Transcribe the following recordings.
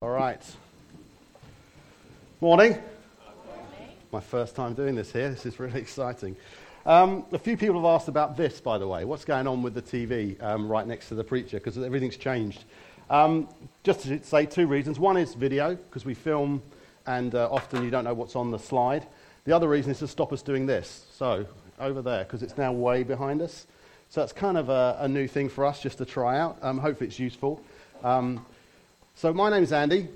All right. Morning. My first time doing this here. This is really exciting. Um, a few people have asked about this, by the way. What's going on with the TV um, right next to the preacher? Because everything's changed. Um, just to say two reasons. One is video, because we film and uh, often you don't know what's on the slide. The other reason is to stop us doing this. So, over there, because it's now way behind us. So, it's kind of a, a, new thing for us just to try out. Um, hopefully, it's useful. So, my name is Andy.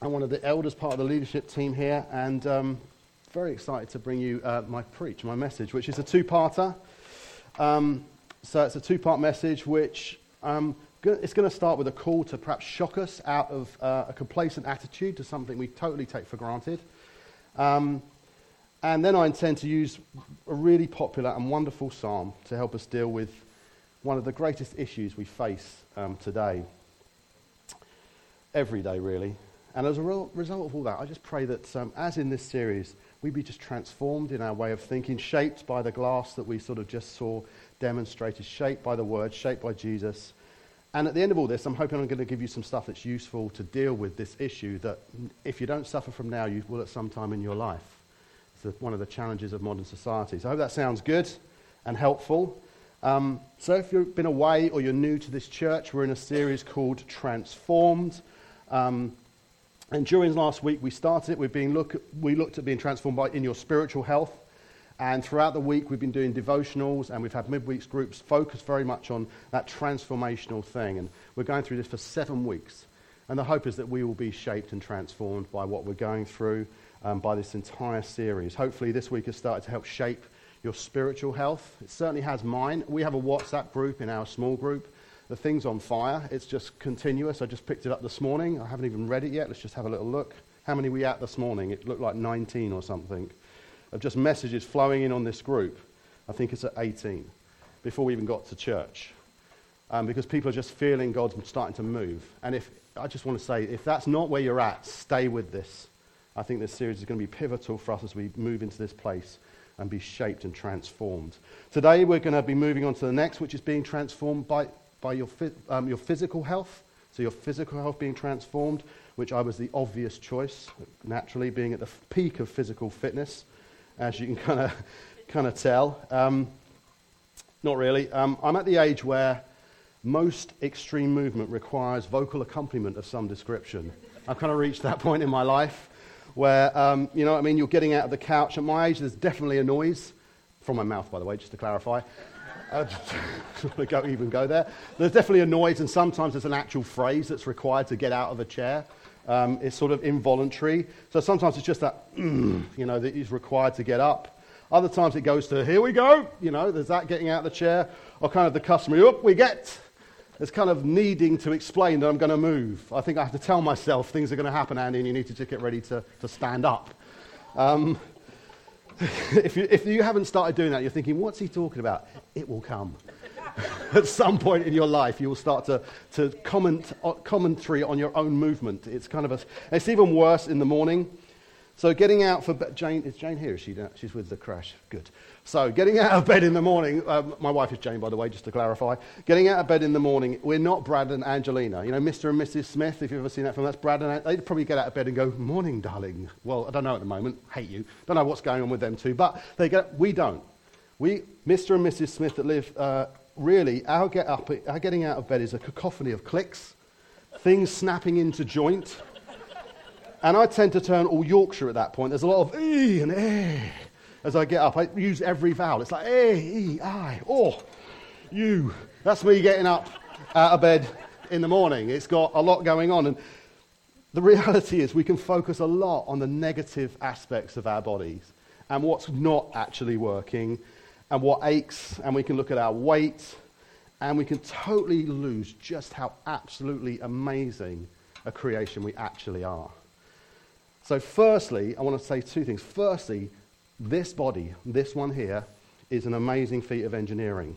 I'm one of the elders, part of the leadership team here, and um, very excited to bring you uh, my preach, my message, which is a two parter. Um, so, it's a two part message which um, it's going to start with a call to perhaps shock us out of uh, a complacent attitude to something we totally take for granted. Um, and then I intend to use a really popular and wonderful psalm to help us deal with one of the greatest issues we face um, today. Every day, really. And as a re- result of all that, I just pray that, um, as in this series, we be just transformed in our way of thinking, shaped by the glass that we sort of just saw demonstrated, shaped by the word, shaped by Jesus and at the end of all this, I'm hoping I'm going to give you some stuff that's useful to deal with this issue that if you don't suffer from now, you will at some time in your life. It's one of the challenges of modern society. So I hope that sounds good and helpful. Um, so if you've been away or you're new to this church, we're in a series called Transformed. Um, and during last week, we started it. We've been look, we looked at being transformed by, in your spiritual health. And throughout the week, we've been doing devotionals and we've had midweeks groups focused very much on that transformational thing. And we're going through this for seven weeks. And the hope is that we will be shaped and transformed by what we're going through um, by this entire series. Hopefully, this week has started to help shape your spiritual health. It certainly has mine. We have a WhatsApp group in our small group. The thing's on fire. It's just continuous. I just picked it up this morning. I haven't even read it yet. Let's just have a little look. How many we at this morning? It looked like 19 or something of just messages flowing in on this group. I think it's at 18, before we even got to church. Um, because people are just feeling God's starting to move. And if, I just want to say, if that's not where you're at, stay with this. I think this series is going to be pivotal for us as we move into this place and be shaped and transformed. Today, we're going to be moving on to the next, which is being transformed by, by your, um, your physical health. So, your physical health being transformed, which I was the obvious choice, naturally, being at the peak of physical fitness as you can kind of kind of tell. Um, not really. Um, I'm at the age where most extreme movement requires vocal accompaniment of some description. I've kind of reached that point in my life where, um, you know I mean, you're getting out of the couch. At my age, there's definitely a noise, from my mouth, by the way, just to clarify. Uh, I don't even go there. There's definitely a noise, and sometimes there's an actual phrase that's required to get out of a chair. Um, it's sort of involuntary. So sometimes it's just that, you know, that is required to get up. Other times it goes to, here we go, you know, there's that getting out of the chair, or kind of the customary, up we get. It's kind of needing to explain that I'm going to move. I think I have to tell myself things are going to happen, Andy, and you need to just get ready to, to stand up. Um, if, you, if you haven't started doing that, you're thinking, what's he talking about? It will come. at some point in your life, you will start to, to comment, uh, commentary on your own movement. It's kind of a, it's even worse in the morning. So getting out for Jane, is Jane here? Is she, she's with the crash. Good. So getting out of bed in the morning, um, my wife is Jane, by the way, just to clarify. Getting out of bed in the morning, we're not Brad and Angelina. You know, Mr. and Mrs. Smith, if you've ever seen that film, that's Brad and Angelina. They'd probably get out of bed and go, morning, darling. Well, I don't know at the moment. Hate you. Don't know what's going on with them too. But they get, we don't. We, Mr. and Mrs. Smith that live uh, really, our, get up, our getting out of bed is a cacophony of clicks, things snapping into joint. And I tend to turn all Yorkshire at that point. There's a lot of e and eh as I get up. I use every vowel. It's like eh, e, I, oh, you. That's me getting up out of bed in the morning. It's got a lot going on. And the reality is, we can focus a lot on the negative aspects of our bodies and what's not actually working and what aches, and we can look at our weight, and we can totally lose just how absolutely amazing a creation we actually are. So, firstly, I want to say two things. Firstly, this body, this one here, is an amazing feat of engineering.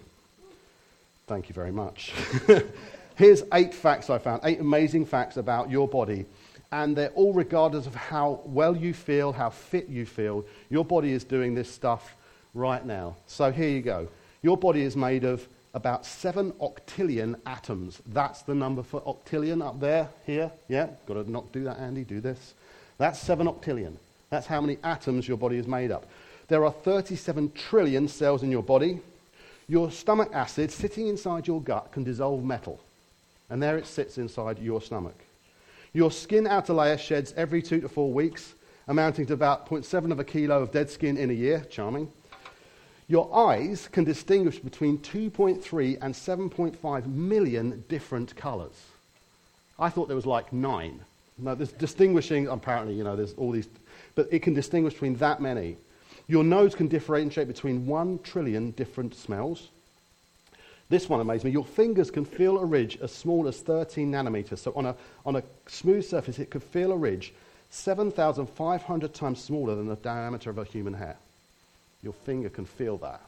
Thank you very much. Here's eight facts I found, eight amazing facts about your body. And they're all regardless of how well you feel, how fit you feel. Your body is doing this stuff right now. So here you go. Your body is made of about seven octillion atoms. That's the number for octillion up there, here. Yeah, got to not do that, Andy. Do this. That's seven octillion. That's how many atoms your body is made up. There are 37 trillion cells in your body. Your stomach acid sitting inside your gut can dissolve metal, and there it sits inside your stomach. Your skin outer layer sheds every two to four weeks, amounting to about 0.7 of a kilo of dead skin in a year. Charming. Your eyes can distinguish between 2.3 and 7.5 million different colors. I thought there was like nine. No, there's distinguishing, apparently, you know, there's all these, but it can distinguish between that many. Your nose can differentiate between one trillion different smells. This one amazed me. Your fingers can feel a ridge as small as 13 nanometers. So on a, on a smooth surface, it could feel a ridge 7,500 times smaller than the diameter of a human hair. Your finger can feel that.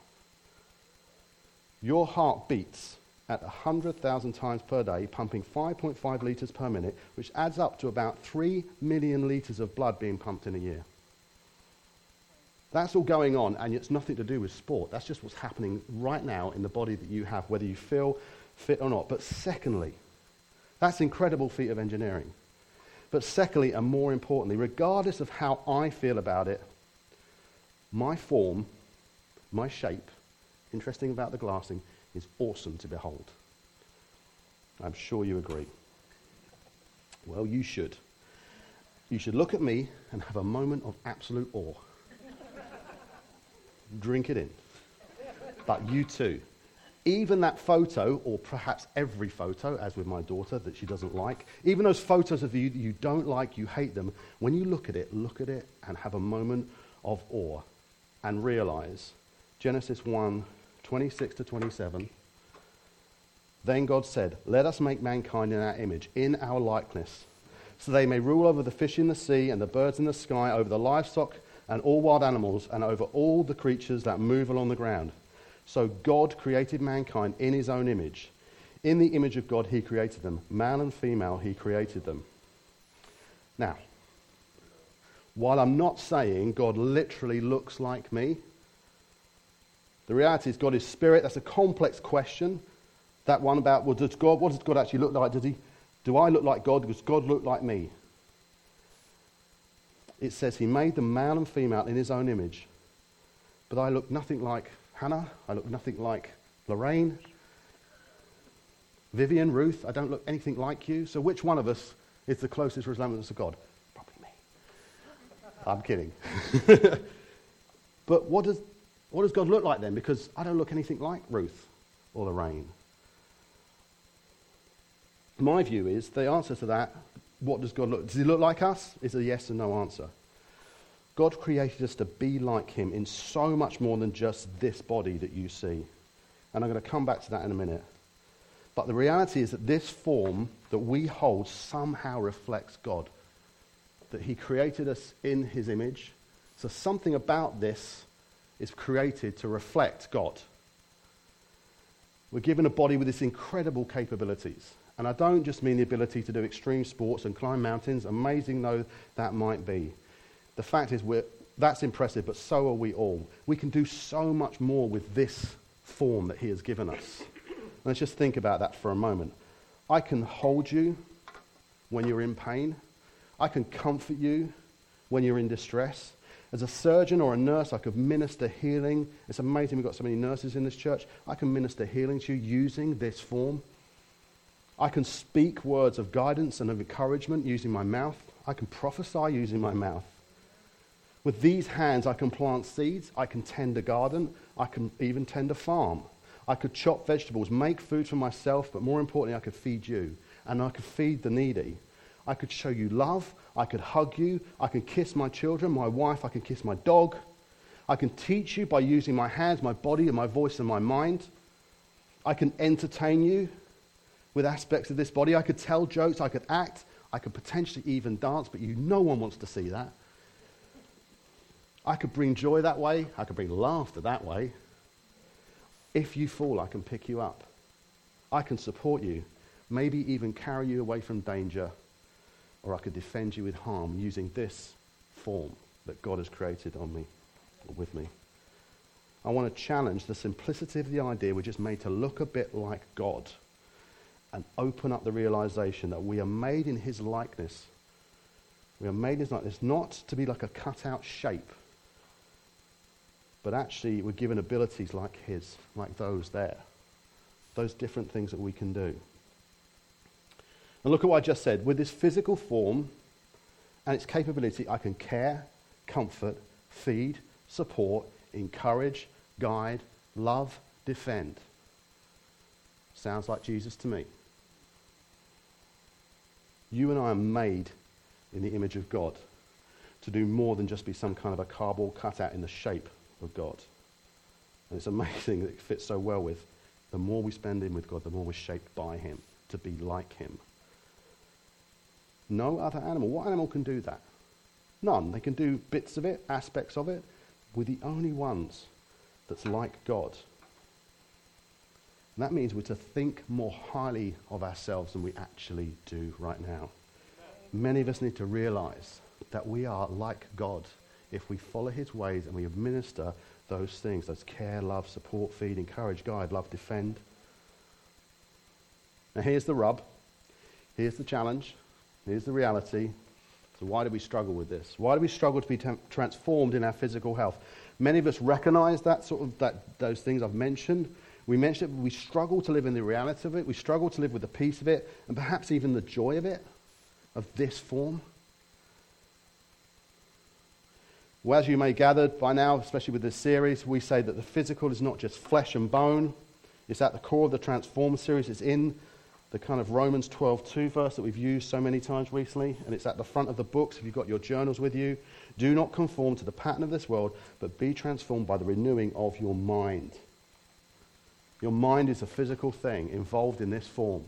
Your heart beats at 100,000 times per day, pumping 5.5 litres per minute, which adds up to about 3 million litres of blood being pumped in a year. That's all going on, and it's nothing to do with sport. That's just what's happening right now in the body that you have, whether you feel fit or not. But secondly, that's an incredible feat of engineering. But secondly, and more importantly, regardless of how I feel about it, my form, my shape, interesting about the glassing, is awesome to behold. I'm sure you agree. Well, you should. You should look at me and have a moment of absolute awe drink it in. But you too. Even that photo, or perhaps every photo, as with my daughter that she doesn't like, even those photos of you that you don't like, you hate them, when you look at it, look at it and have a moment of awe and realize Genesis 1 26 to 27. Then God said, Let us make mankind in our image, in our likeness, so they may rule over the fish in the sea and the birds in the sky, over the livestock and all wild animals, and over all the creatures that move along the ground. So God created mankind in his own image. In the image of God, he created them. Male and female, he created them. Now, while I'm not saying God literally looks like me, the reality is God is spirit. That's a complex question. That one about, well, does God, what does God actually look like? Does he, do I look like God? Does God look like me? it says he made them male and female in his own image. But I look nothing like Hannah. I look nothing like Lorraine. Vivian, Ruth, I don't look anything like you. So which one of us is the closest resemblance to God? Probably me. I'm kidding. but what does, what does God look like then? Because I don't look anything like Ruth or Lorraine. My view is the answer to that what does God look? Does he look like us? Is a yes and no answer. God created us to be like him in so much more than just this body that you see. And I'm going to come back to that in a minute. But the reality is that this form that we hold somehow reflects God. That he created us in his image. So something about this is created to reflect God. We're given a body with these incredible capabilities. And I don't just mean the ability to do extreme sports and climb mountains, amazing though that might be. The fact is, that's impressive, but so are we all. We can do so much more with this form that He has given us. Let's just think about that for a moment. I can hold you when you're in pain, I can comfort you when you're in distress. As a surgeon or a nurse, I could minister healing. It's amazing we've got so many nurses in this church. I can minister healing to you using this form. I can speak words of guidance and of encouragement using my mouth. I can prophesy using my mouth. With these hands, I can plant seeds. I can tend a garden. I can even tend a farm. I could chop vegetables, make food for myself, but more importantly, I could feed you. And I could feed the needy. I could show you love. I could hug you. I can kiss my children, my wife. I can kiss my dog. I can teach you by using my hands, my body, and my voice and my mind. I can entertain you with aspects of this body. I could tell jokes, I could act, I could potentially even dance, but you, no one wants to see that. I could bring joy that way, I could bring laughter that way. If you fall, I can pick you up. I can support you, maybe even carry you away from danger, or I could defend you with harm using this form that God has created on me or with me. I want to challenge the simplicity of the idea we're just made to look a bit like God and open up the realization that we are made in his likeness. We are made in his likeness not to be like a cut-out shape, but actually we're given abilities like his, like those there. Those different things that we can do. And look at what I just said. With this physical form and its capability, I can care, comfort, feed, support, encourage, guide, love, defend. Sounds like Jesus to me. You and I are made in the image of God to do more than just be some kind of a cardboard cutout in the shape of God. And it's amazing that it fits so well with the more we spend in with God, the more we're shaped by Him to be like Him. No other animal. What animal can do that? None. They can do bits of it, aspects of it. We're the only ones that's like God. And that means we're to think more highly of ourselves than we actually do right now. Many of us need to realize that we are like God if we follow his ways and we administer those things those care, love, support, feed, encourage, guide, love, defend. Now, here's the rub. Here's the challenge. Here's the reality. So, why do we struggle with this? Why do we struggle to be transformed in our physical health? Many of us recognize that sort of that, those things I've mentioned. We mentioned it, we struggle to live in the reality of it. We struggle to live with the peace of it, and perhaps even the joy of it, of this form. Well, as you may gather by now, especially with this series, we say that the physical is not just flesh and bone. It's at the core of the Transform series. It's in the kind of Romans 12:2 verse that we've used so many times recently, and it's at the front of the books if you've got your journals with you. Do not conform to the pattern of this world, but be transformed by the renewing of your mind. Your mind is a physical thing involved in this form.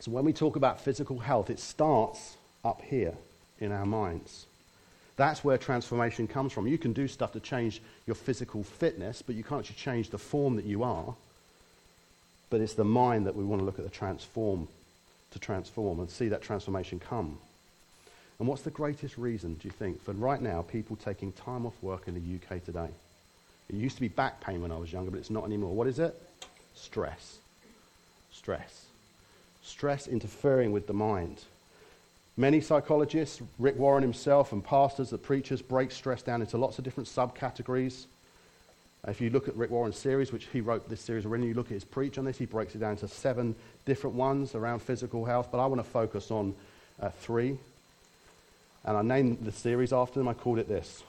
So when we talk about physical health, it starts up here in our minds. That's where transformation comes from. You can do stuff to change your physical fitness, but you can't actually change the form that you are. But it's the mind that we want to look at the transform, to transform and see that transformation come. And what's the greatest reason, do you think, for right now people taking time off work in the UK today? It used to be back pain when I was younger, but it's not anymore. What is it? Stress. Stress. Stress interfering with the mind. Many psychologists, Rick Warren himself, and pastors, the preachers, break stress down into lots of different subcategories. If you look at Rick Warren's series, which he wrote this series already, you look at his preach on this, he breaks it down into seven different ones around physical health. But I want to focus on uh, three. And I named the series after them. I called it this.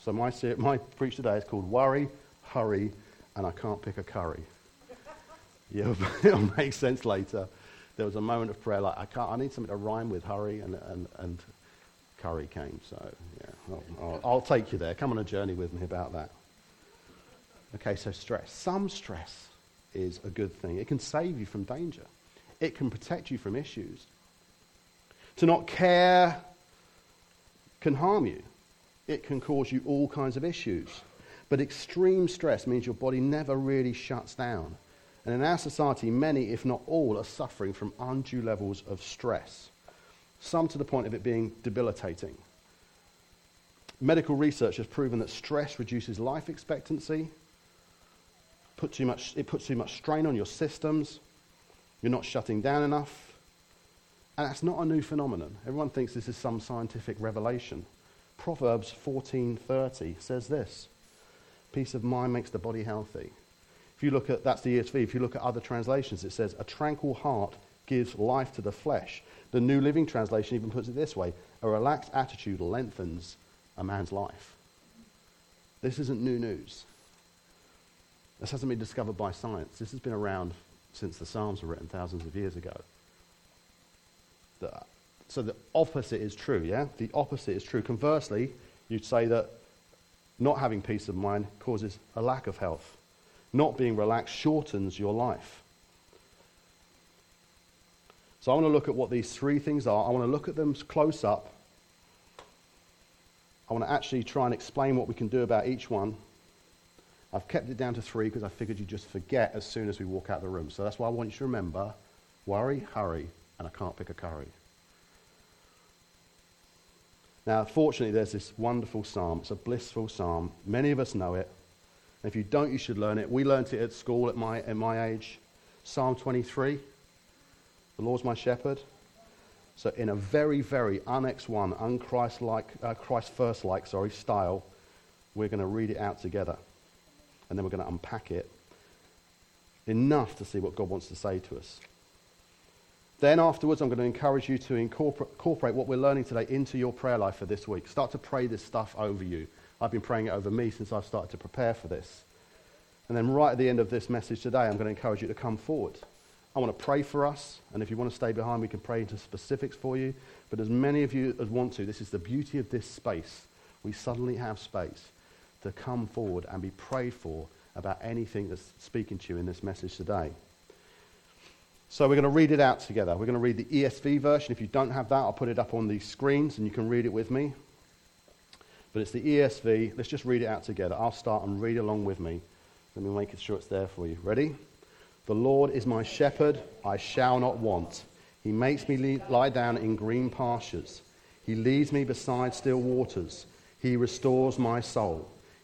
So my, my preach today is called Worry, Hurry, and I Can't Pick a Curry. yeah, it'll make sense later there was a moment of prayer like, I, can't, I need something to rhyme with hurry, and, and, and curry came. So, yeah, I'll, I'll, I'll take you there. Come on a journey with me about that. Okay, so stress. Some stress is a good thing. It can save you from danger. It can protect you from issues. To not care can harm you. It can cause you all kinds of issues. But extreme stress means your body never really shuts down. And in our society, many, if not all, are suffering from undue levels of stress, some to the point of it being debilitating. Medical research has proven that stress reduces life expectancy, put too much, it puts too much strain on your systems, you're not shutting down enough. And that's not a new phenomenon. Everyone thinks this is some scientific revelation. Proverbs 14:30 says this: "Peace of mind makes the body healthy." If you look at, that's the ESV, if you look at other translations, it says, a tranquil heart gives life to the flesh. The New Living Translation even puts it this way a relaxed attitude lengthens a man's life. This isn't new news. This hasn't been discovered by science. This has been around since the Psalms were written thousands of years ago. The, so the opposite is true, yeah? The opposite is true. Conversely, you'd say that not having peace of mind causes a lack of health not being relaxed shortens your life. So I want to look at what these three things are. I want to look at them close up. I want to actually try and explain what we can do about each one. I've kept it down to three because I figured you'd just forget as soon as we walk out the room. So that's why I want you to remember worry, hurry, and I can't pick a curry. Now, fortunately, there's this wonderful psalm. It's a blissful psalm. Many of us know it. If you don't, you should learn it. We learnt it at school at my, at my age. Psalm 23. The Lord's my shepherd. So, in a very, very un-X one, un-Christ-like, uh, Christ-first-like, sorry, style, we're going to read it out together, and then we're going to unpack it enough to see what God wants to say to us. Then afterwards, I'm going to encourage you to incorporate what we're learning today into your prayer life for this week. Start to pray this stuff over you. I've been praying it over me since I've started to prepare for this. And then right at the end of this message today, I'm going to encourage you to come forward. I want to pray for us, and if you want to stay behind, we can pray into specifics for you. But as many of you as want to, this is the beauty of this space. We suddenly have space to come forward and be prayed for about anything that's speaking to you in this message today. So we're going to read it out together. We're going to read the ESV version. If you don't have that, I'll put it up on the screens and you can read it with me. But it's the ESV. Let's just read it out together. I'll start and read along with me. Let me make sure it's there for you. Ready? The Lord is my shepherd, I shall not want. He makes me lie down in green pastures. He leads me beside still waters. He restores my soul.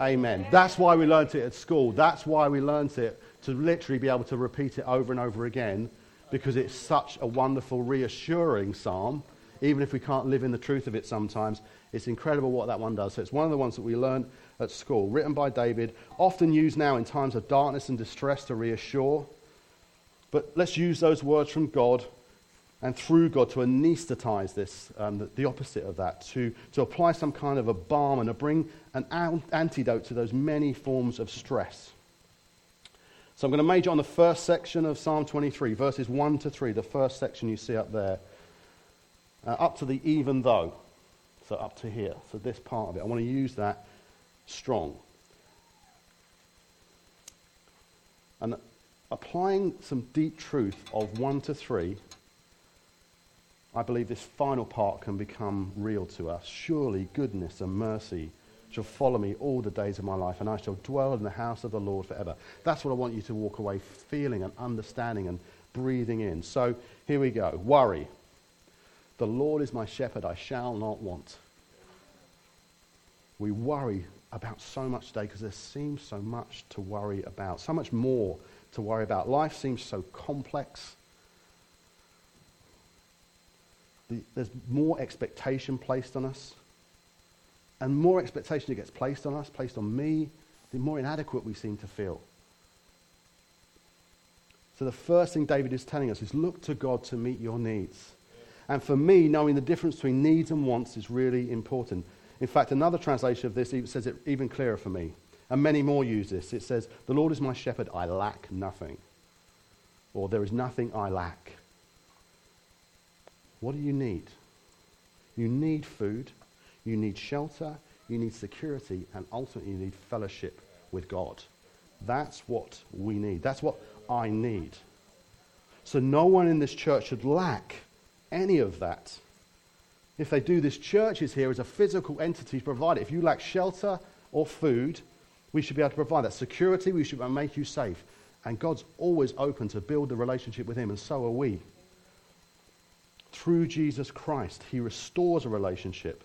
Amen. That's why we learnt it at school. That's why we learnt it to literally be able to repeat it over and over again because it's such a wonderful, reassuring psalm. Even if we can't live in the truth of it sometimes, it's incredible what that one does. So it's one of the ones that we learned at school, written by David, often used now in times of darkness and distress to reassure. But let's use those words from God and through God to anesthetize this, um, the, the, opposite of that, to, to apply some kind of a balm and to bring an antidote to those many forms of stress. So I'm going to major on the first section of Psalm 23, verses 1 to 3, the first section you see up there, uh, up to the even though. So up to here. So this part of it. I want to use that strong. And applying some deep truth of 1 to 3, I believe this final part can become real to us. Surely goodness and mercy shall follow me all the days of my life, and I shall dwell in the house of the Lord forever. That's what I want you to walk away feeling and understanding and breathing in. So here we go. Worry. The Lord is my shepherd, I shall not want. We worry about so much today because there seems so much to worry about, so much more to worry about. Life seems so complex. The, there's more expectation placed on us and more expectation that gets placed on us, placed on me, the more inadequate we seem to feel. So the first thing David is telling us is look to God to meet your needs. And for me, knowing the difference between needs and wants is really important. In fact, another translation of this says it even clearer for me. And many more use this. It says, The Lord is my shepherd, I lack nothing. Or there is nothing I lack. What do you need? You need food. You need shelter, you need security, and ultimately you need fellowship with God. That's what we need. That's what I need. So no one in this church should lack any of that. If they do, this church is here as a physical entity to provide it. If you lack shelter or food, we should be able to provide that. Security, we should make you safe. And God's always open to build a relationship with Him, and so are we. Through Jesus Christ, He restores a relationship.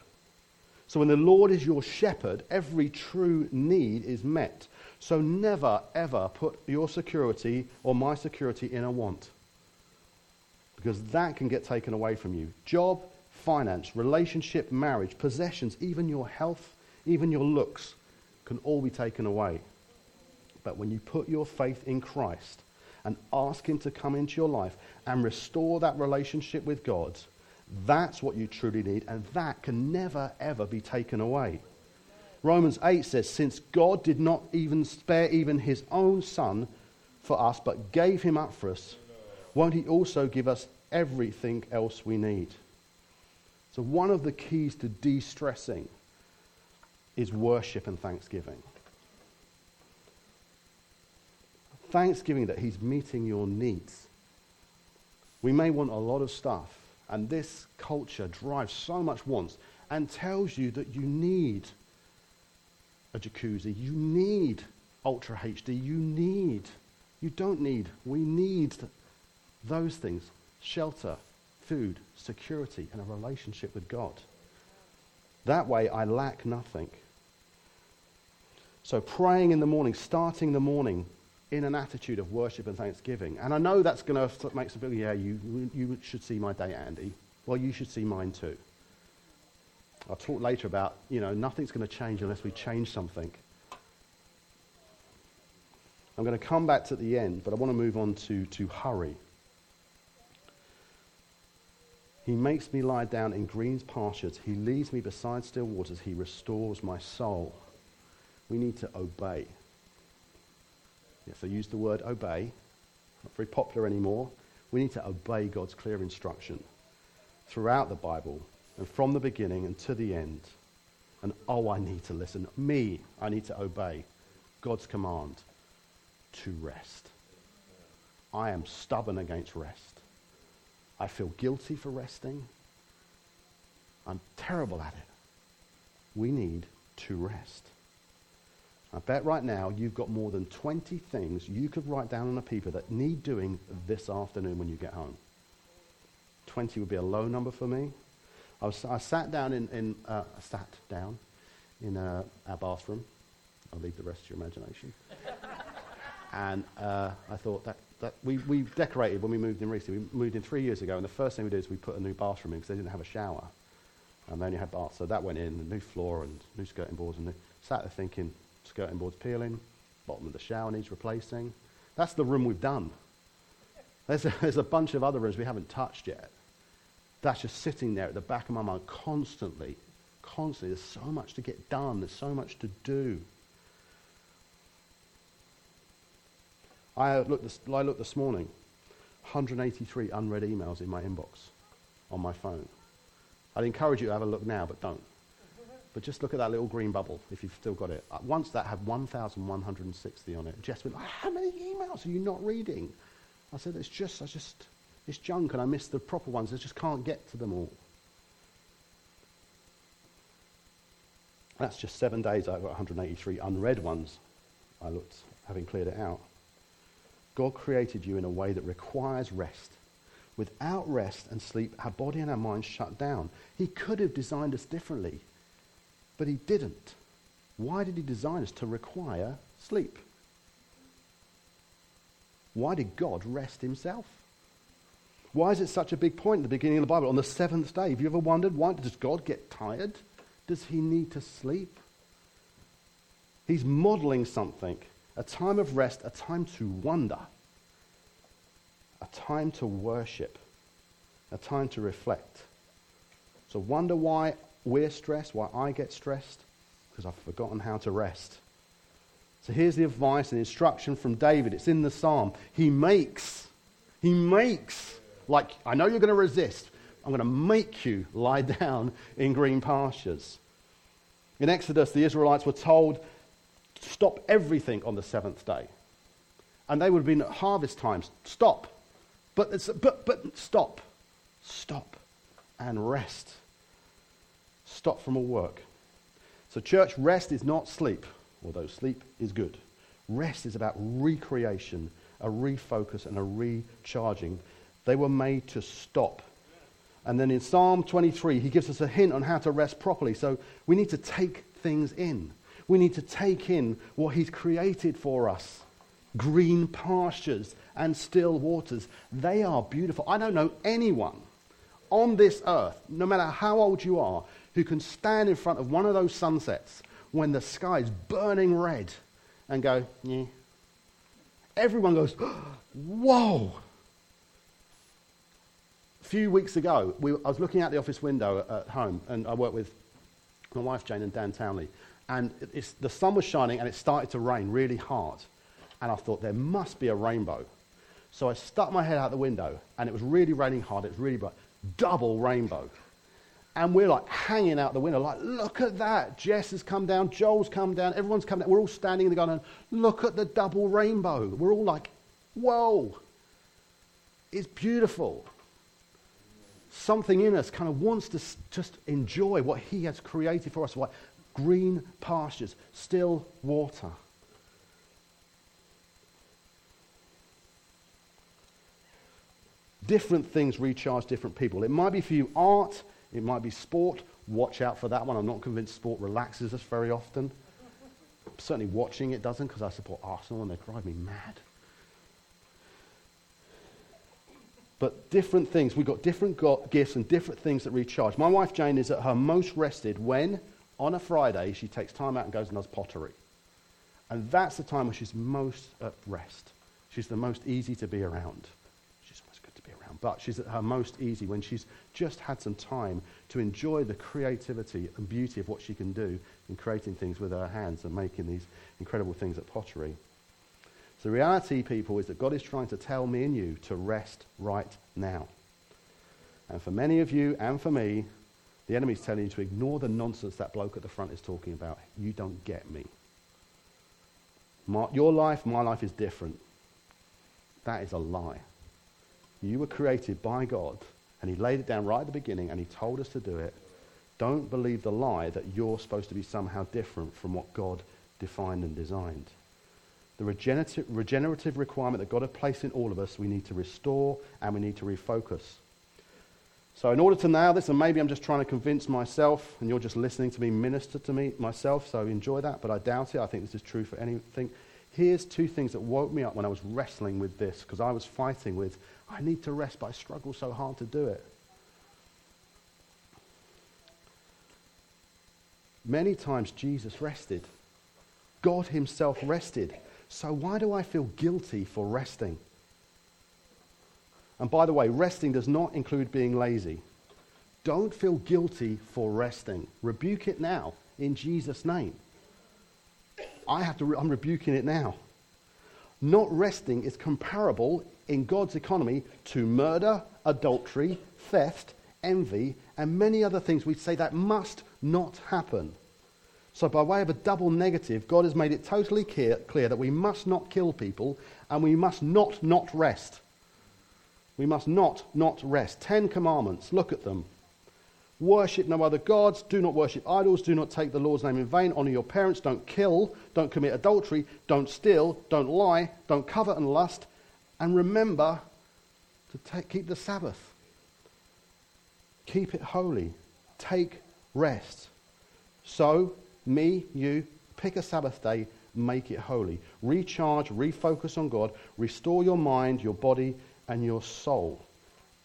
So when the Lord is your shepherd, every true need is met. So never, ever put your security or my security in a want. Because that can get taken away from you. Job, finance, relationship, marriage, possessions, even your health, even your looks can all be taken away. But when you put your faith in Christ and ask Him to come into your life and restore that relationship with God, that's what you truly need, and that can never, ever be taken away. Romans 8 says, Since God did not even spare even his own son for us, but gave him up for us, won't he also give us everything else we need? So, one of the keys to de stressing is worship and thanksgiving. Thanksgiving that He's meeting your needs. We may want a lot of stuff, and this culture drives so much wants and tells you that you need a jacuzzi, you need Ultra HD, you need, you don't need, we need those things shelter, food, security, and a relationship with God. That way, I lack nothing. So, praying in the morning, starting the morning in an attitude of worship and thanksgiving. And I know that's going to make some people, yeah, you, you should see my day, Andy. Well, you should see mine too. I'll talk later about, you know, nothing's going to change unless we change something. I'm going to come back to the end, but I want to move on to, to hurry. He makes me lie down in green pastures. He leads me beside still waters. He restores my soul. We need to obey. Yes, I use the word obey. Not very popular anymore. We need to obey God's clear instruction throughout the Bible and from the beginning and to the end. And oh, I need to listen. Me, I need to obey God's command to rest. I am stubborn against rest. I feel guilty for resting. I'm terrible at it. We need to rest. I bet right now you've got more than 20 things you could write down on a paper that need doing this afternoon when you get home. 20 would be a low number for me. I, was, I sat down in, in uh, sat down in uh, our bathroom. I'll leave the rest to your imagination. and uh, I thought that, that we, we decorated when we moved in recently. We moved in three years ago, and the first thing we did is we put a new bathroom in because they didn't have a shower. And they only had baths. So that went in, a new floor and new skirting boards. And sat there thinking, skirting boards peeling, bottom of the shower needs replacing. That's the room we've done. There's a, there's a bunch of other rooms we haven't touched yet. That's just sitting there at the back of my mind constantly, constantly. There's so much to get done. There's so much to do. I looked this, I looked this morning, 183 unread emails in my inbox on my phone. I'd encourage you to have a look now, but don't. But just look at that little green bubble if you've still got it. Uh, once that had 1,160 on it. Jess went, how many emails are you not reading? I said, it's just, I just, it's junk and I missed the proper ones. I just can't get to them all. That's just seven days. I've got 183 unread ones. I looked, having cleared it out. God created you in a way that requires rest. Without rest and sleep, our body and our mind shut down. He could have designed us differently, but he didn't. Why did he design us to require sleep? Why did God rest himself? Why is it such a big point at the beginning of the Bible? On the seventh day, have you ever wondered why does God get tired? Does he need to sleep? He's modeling something a time of rest, a time to wonder, a time to worship, a time to reflect. So, wonder why we're stressed, why I get stressed, because I've forgotten how to rest. So, here's the advice and instruction from David. It's in the psalm. He makes, he makes, like, I know you're going to resist. I'm going to make you lie down in green pastures. In Exodus, the Israelites were told stop everything on the seventh day. And they would have been at harvest times. Stop. But, but, but stop. Stop and rest. Stop from all work. So, church, rest is not sleep, although sleep is good. Rest is about recreation, a refocus, and a recharging. They were made to stop. And then in Psalm 23, he gives us a hint on how to rest properly. So we need to take things in. We need to take in what He's created for us green pastures and still waters. They are beautiful. I don't know anyone on this earth, no matter how old you are, who can stand in front of one of those sunsets when the sky is burning red and go, yeah. Everyone goes, whoa. A few weeks ago, we, I was looking out the office window at home, and I work with my wife Jane and Dan Townley and the sun was shining and it started to rain really hard. And I thought, there must be a rainbow. So I stuck my head out the window and it was really raining hard. It was really bright. Double rainbow. And we're like hanging out the window, like, look at that. Jess has come down, Joel's come down, everyone's come down. We're all standing in the garden. Look at the double rainbow. We're all like, whoa. It's beautiful. Something in us kind of wants to just enjoy what He has created for us, like green pastures, still water. Different things recharge different people. It might be for you art, it might be sport. Watch out for that one. I'm not convinced sport relaxes us very often. Certainly watching it doesn't because I support Arsenal and they drive me mad. But different things. We've got different gifts and different things that recharge. My wife Jane is at her most rested when, on a Friday, she takes time out and goes and does pottery. And that's the time when she's most at rest. She's the most easy to be around but she's at her most easy when she's just had some time to enjoy the creativity and beauty of what she can do in creating things with her hands and making these incredible things at pottery. So the reality, people, is that God is trying to tell me and you to rest right now. And for many of you and for me, the enemy's telling you to ignore the nonsense that bloke at the front is talking about. You don't get me. My, your life, my life is different. That is a lie. You were created by God, and He laid it down right at the beginning, and He told us to do it. Don't believe the lie that you're supposed to be somehow different from what God defined and designed. The regenerative, regenerative requirement that God has placed in all of us, we need to restore and we need to refocus. So, in order to nail this, and maybe I'm just trying to convince myself, and you're just listening to me minister to me myself, so enjoy that, but I doubt it. I think this is true for anything. Here's two things that woke me up when I was wrestling with this, because I was fighting with I need to rest, but I struggle so hard to do it. Many times Jesus rested. God himself rested. So why do I feel guilty for resting? And by the way, resting does not include being lazy. Don't feel guilty for resting. Rebuke it now in Jesus' name. I have to, re- I'm rebuking it now. Not resting is comparable in God's economy to murder, adultery, theft, envy, and many other things we say that must not happen. So, by way of a double negative, God has made it totally clear, clear, that we must not kill people and we must not not rest. We must not not rest. Ten commandments, look at them. Worship no other gods. Do not worship idols. Do not take the Lord's name in vain. Honor your parents. Don't kill. Don't commit adultery. Don't steal. Don't lie. Don't covet and lust. And remember to take, keep the Sabbath. Keep it holy. Take rest. So, me, you, pick a Sabbath day, make it holy. Recharge, refocus on God, restore your mind, your body, and your soul.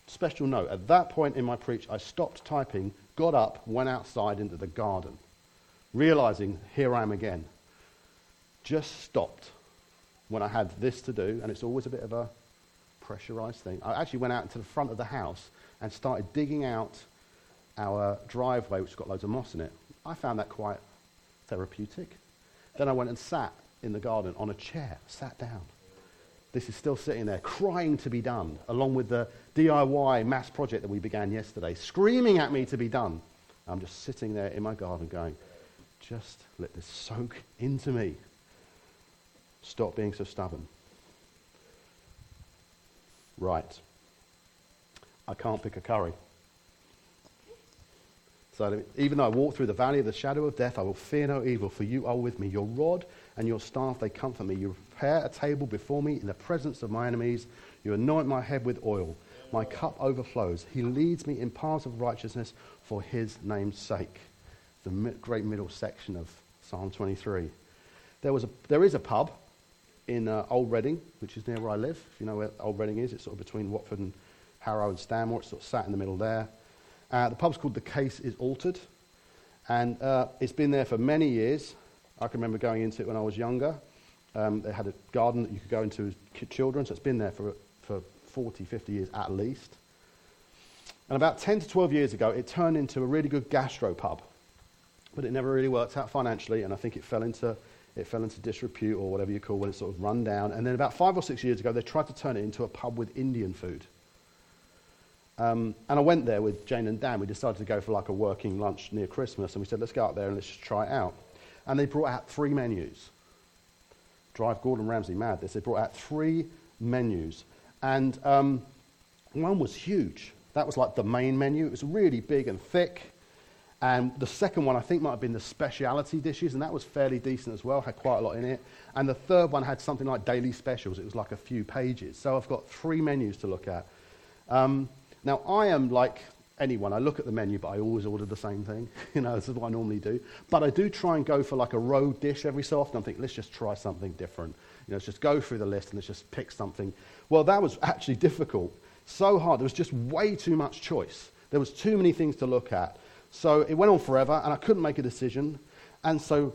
Special note at that point in my preach, I stopped typing, got up, went outside into the garden, realizing here I am again. Just stopped when I had this to do, and it's always a bit of a pressurized thing. I actually went out into the front of the house and started digging out our driveway, which has got loads of moss in it. I found that quite therapeutic. Then I went and sat in the garden on a chair, sat down. This is still sitting there, crying to be done, along with the DIY mass project that we began yesterday, screaming at me to be done. I'm just sitting there in my garden going, just let this soak into me. Stop being so stubborn. Right. I can't pick a curry. So even though I walk through the valley of the shadow of death, I will fear no evil, for you are with me. Your rod and your staff, they comfort me. You prepare a table before me in the presence of my enemies. You anoint my head with oil. My cup overflows. He leads me in paths of righteousness for his name's sake. The great middle section of Psalm 23. There, was a, there is a pub in uh, Old Redding, which is near where I live. If you know where Old Redding is, it's sort of between Watford and Harrow and Stanmore. It's sort of sat in the middle there. Uh, the pub's called The Case is Altered, and uh, it's been there for many years. I can remember going into it when I was younger. Um, they had a garden that you could go into as children, so it's been there for, for 40, 50 years at least. And about 10 to 12 years ago, it turned into a really good gastro pub. But it never really worked out financially, and I think it fell into it fell into disrepute or whatever you call when it's sort of run down. And then about five or six years ago, they tried to turn it into a pub with Indian food. Um, and I went there with Jane and Dan. We decided to go for like a working lunch near Christmas, and we said, let's go out there and let's just try it out. And they brought out three menus. Drive Gordon Ramsay mad. This. They brought out three menus. And um, one was huge. That was like the main menu. It was really big and thick. And the second one, I think, might have been the speciality dishes, and that was fairly decent as well, had quite a lot in it. And the third one had something like daily specials. It was like a few pages. So I've got three menus to look at. Um, now, I am like anyone. I look at the menu, but I always order the same thing. you know, this is what I normally do. But I do try and go for like a road dish every so often. I think, let's just try something different. You know, let's just go through the list and let's just pick something. Well, that was actually difficult. So hard. There was just way too much choice. There was too many things to look at. So it went on forever, and I couldn't make a decision. And so,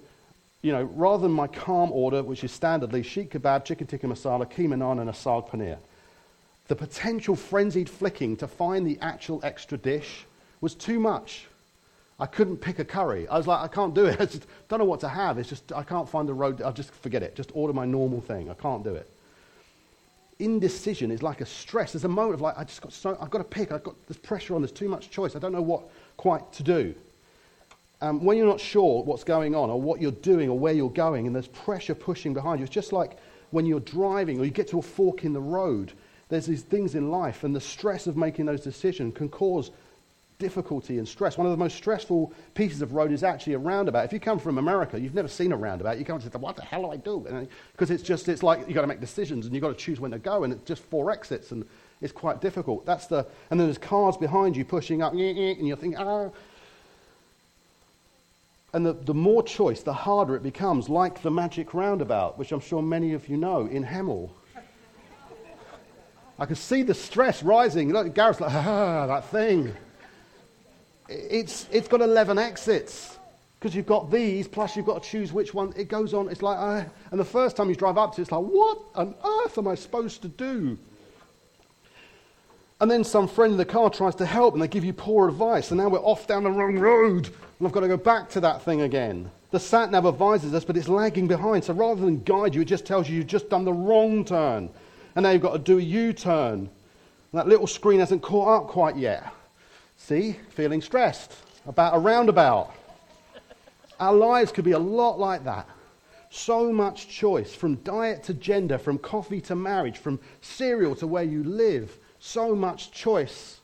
you know, rather than my calm order, which is standardly sheikh kebab, chicken tikka masala, keema naan, and a saag paneer, the potential frenzied flicking to find the actual extra dish was too much. I couldn't pick a curry. I was like, I can't do it. I just don't know what to have. It's just, I can't find the road. I'll just forget it. Just order my normal thing. I can't do it. Indecision is like a stress. There's a moment of like, I just got so, I've got to pick. I've got this pressure on. There's too much choice. I don't know what quite to do. Um, when you're not sure what's going on or what you're doing or where you're going and there's pressure pushing behind you, it's just like when you're driving or you get to a fork in the road there's these things in life, and the stress of making those decisions can cause difficulty and stress. One of the most stressful pieces of road is actually a roundabout. If you come from America, you've never seen a roundabout. You come and say, "What the hell do I do?" Because it's just it's like you've got to make decisions and you've got to choose when to go, and it's just four exits, and it's quite difficult. That's the and then there's cars behind you pushing up, and you're thinking, "Ah." And the, the more choice, the harder it becomes, like the magic roundabout, which I'm sure many of you know in Hemel. I could see the stress rising. Look, Gareth's like, ah, that thing. It's, it's got 11 exits because you've got these, plus you've got to choose which one. It goes on. It's like, uh, and the first time you drive up to it, it's like, what on earth am I supposed to do? And then some friend in the car tries to help and they give you poor advice. And now we're off down the wrong road. And I've got to go back to that thing again. The sat nav advises us, but it's lagging behind. So rather than guide you, it just tells you you've just done the wrong turn and now you've got to do a U turn. That little screen hasn't caught up quite yet. See, feeling stressed about a roundabout. Our lives could be a lot like that. So much choice from diet to gender, from coffee to marriage, from cereal to where you live. So much choice.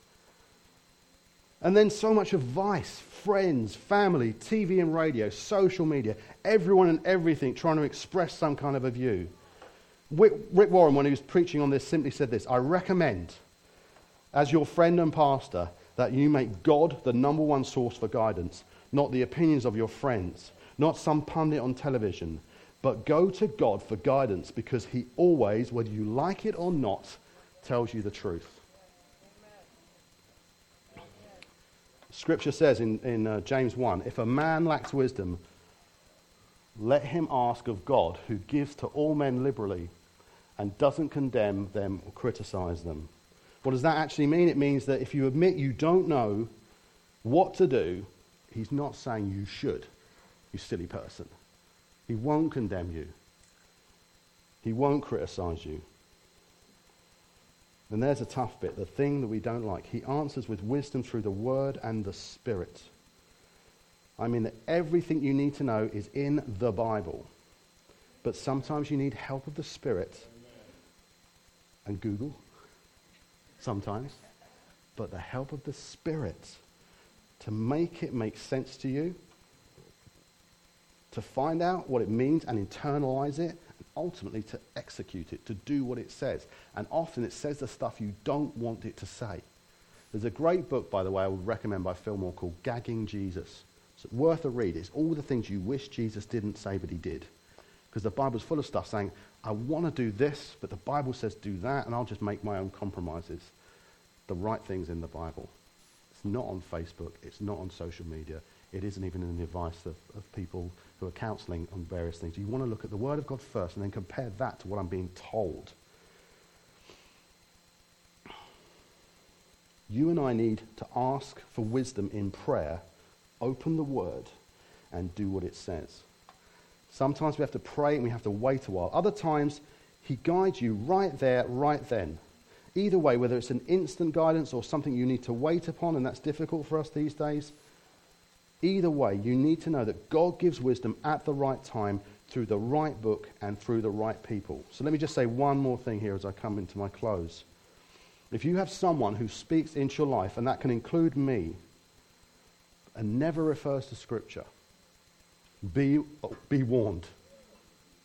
And then so much advice, friends, family, TV and radio, social media, everyone and everything trying to express some kind of a view. Rick Warren, when he was preaching on this, simply said this I recommend, as your friend and pastor, that you make God the number one source for guidance, not the opinions of your friends, not some pundit on television, but go to God for guidance because he always, whether you like it or not, tells you the truth. Scripture says in, in uh, James 1 if a man lacks wisdom, let him ask of God, who gives to all men liberally and doesn't condemn them or criticize them. What does that actually mean? It means that if you admit you don't know what to do, he's not saying you should, you silly person. He won't condemn you. He won't criticize you. And there's a tough bit, the thing that we don't like. He answers with wisdom through the word and the spirit. I mean that everything you need to know is in the Bible. But sometimes you need help of the Spirit and Google sometimes, but the help of the Spirit to make it make sense to you, to find out what it means and internalize it, and ultimately to execute it, to do what it says. And often it says the stuff you don't want it to say. There's a great book, by the way, I would recommend by Phil Moore called Gagging Jesus. It's worth a read. It's all the things you wish Jesus didn't say, but he did. Because the Bible's full of stuff saying, I want to do this, but the Bible says do that, and I'll just make my own compromises. The right things in the Bible. It's not on Facebook. It's not on social media. It isn't even in the advice of, of people who are counseling on various things. You want to look at the Word of God first and then compare that to what I'm being told. You and I need to ask for wisdom in prayer, open the Word, and do what it says. Sometimes we have to pray and we have to wait a while. Other times, He guides you right there, right then. Either way, whether it's an instant guidance or something you need to wait upon, and that's difficult for us these days, either way, you need to know that God gives wisdom at the right time through the right book and through the right people. So let me just say one more thing here as I come into my close. If you have someone who speaks into your life, and that can include me, and never refers to Scripture, be, be warned.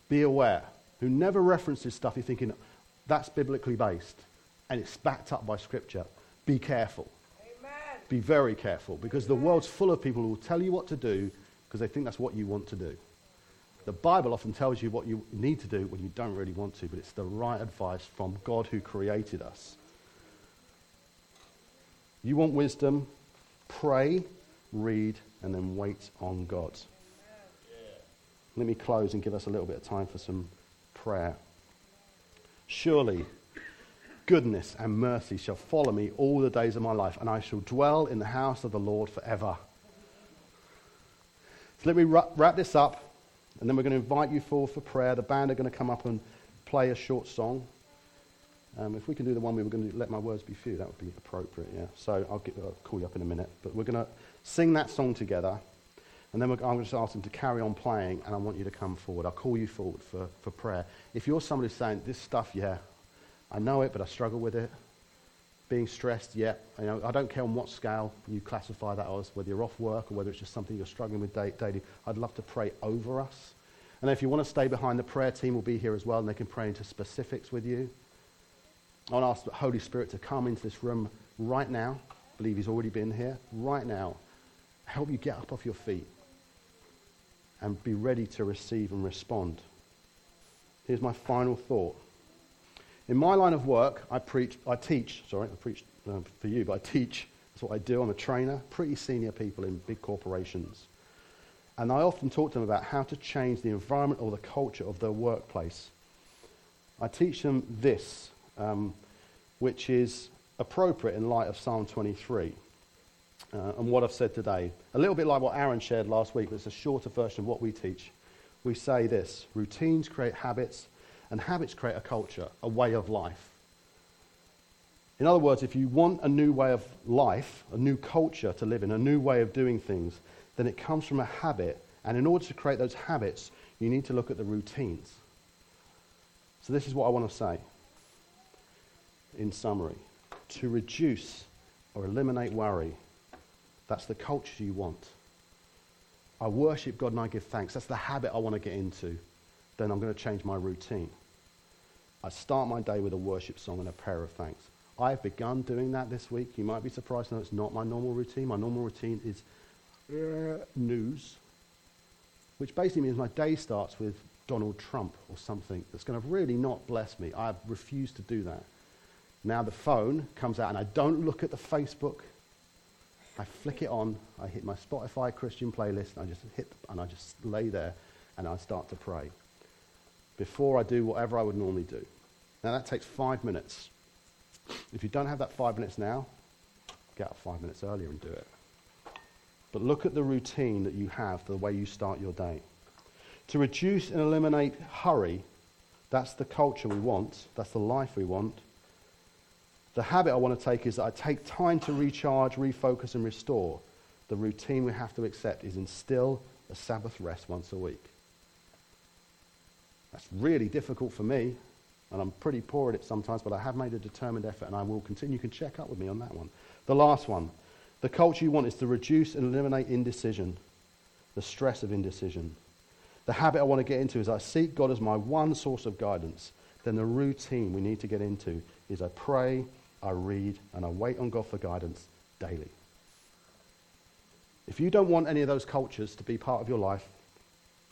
Be aware. Who never references stuff you're thinking, that's biblically based, and it's backed up by Scripture. Be careful. Amen. Be very careful, because the world's full of people who will tell you what to do because they think that's what you want to do. The Bible often tells you what you need to do when you don't really want to, but it's the right advice from God who created us. You want wisdom? Pray, read, and then wait on God. Let me close and give us a little bit of time for some prayer. Surely, goodness and mercy shall follow me all the days of my life, and I shall dwell in the house of the Lord forever. So let me wrap this up, and then we're going to invite you forward for prayer. The band are going to come up and play a short song. Um, if we can do the one we were going to let my words be few, that would be appropriate, yeah. So I'll, get, I'll call you up in a minute. But we're going to sing that song together, and then I'm going to ask them to carry on playing, and I want you to come forward. I'll call you forward for, for prayer. If you're somebody saying, this stuff, yeah, I know it, but I struggle with it, being stressed, yeah, you know, I don't care on what scale you classify that as, whether you're off work or whether it's just something you're struggling with daily, I'd love to pray over us. And if you want to stay behind, the prayer team will be here as well, and they can pray into specifics with you. I want to ask the Holy Spirit to come into this room right now. I believe he's already been here. Right now. Help you get up off your feet and be ready to receive and respond. Here's my final thought. In my line of work, I preach, I teach, sorry, I preach uh, for you, but I teach. That's what I do. I'm a trainer, pretty senior people in big corporations. And I often talk to them about how to change the environment or the culture of their workplace. I teach them this um, which is appropriate in light of Psalm 23 uh, and what I've said today. A little bit like what Aaron shared last week, but it's a shorter version of what we teach. We say this routines create habits, and habits create a culture, a way of life. In other words, if you want a new way of life, a new culture to live in, a new way of doing things, then it comes from a habit. And in order to create those habits, you need to look at the routines. So, this is what I want to say in summary. To reduce or eliminate worry, that's the culture you want. I worship God and I give thanks. That's the habit I want to get into. Then I'm going to change my routine. I start my day with a worship song and a prayer of thanks. I've begun doing that this week. You might be surprised to know it's not my normal routine. My normal routine is uh, news, which basically means my day starts with Donald Trump or something that's going to really not bless me. I refuse to do that. Now the phone comes out and I don't look at the Facebook. I flick it on. I hit my Spotify Christian playlist and I just hit and I just lay there and I start to pray before I do whatever I would normally do. Now that takes five minutes. If you don't have that five minutes now, get up five minutes earlier and do it. But look at the routine that you have, the way you start your day. To reduce and eliminate hurry, that's the culture we want, that's the life we want. The habit I want to take is that I take time to recharge, refocus, and restore. The routine we have to accept is instill a Sabbath rest once a week. That's really difficult for me, and I'm pretty poor at it sometimes, but I have made a determined effort, and I will continue. You can check up with me on that one. The last one. The culture you want is to reduce and eliminate indecision, the stress of indecision. The habit I want to get into is I seek God as my one source of guidance. Then the routine we need to get into is I pray, I read, and I wait on God for guidance daily. If you don't want any of those cultures to be part of your life,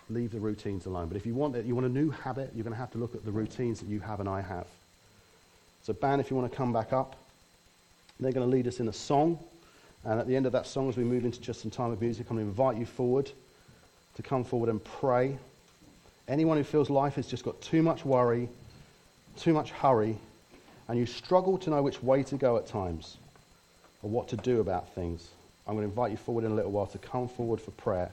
leave the routines alone. But if you want it, you want a new habit, you're going to have to look at the routines that you have and I have. So, band, if you want to come back up, they're going to lead us in a song. And at the end of that song, as we move into just some time of music, I'm going to invite you forward to come forward and pray. Anyone who feels life has just got too much worry, too much hurry, and you struggle to know which way to go at times or what to do about things, I'm going to invite you forward in a little while to come forward for prayer.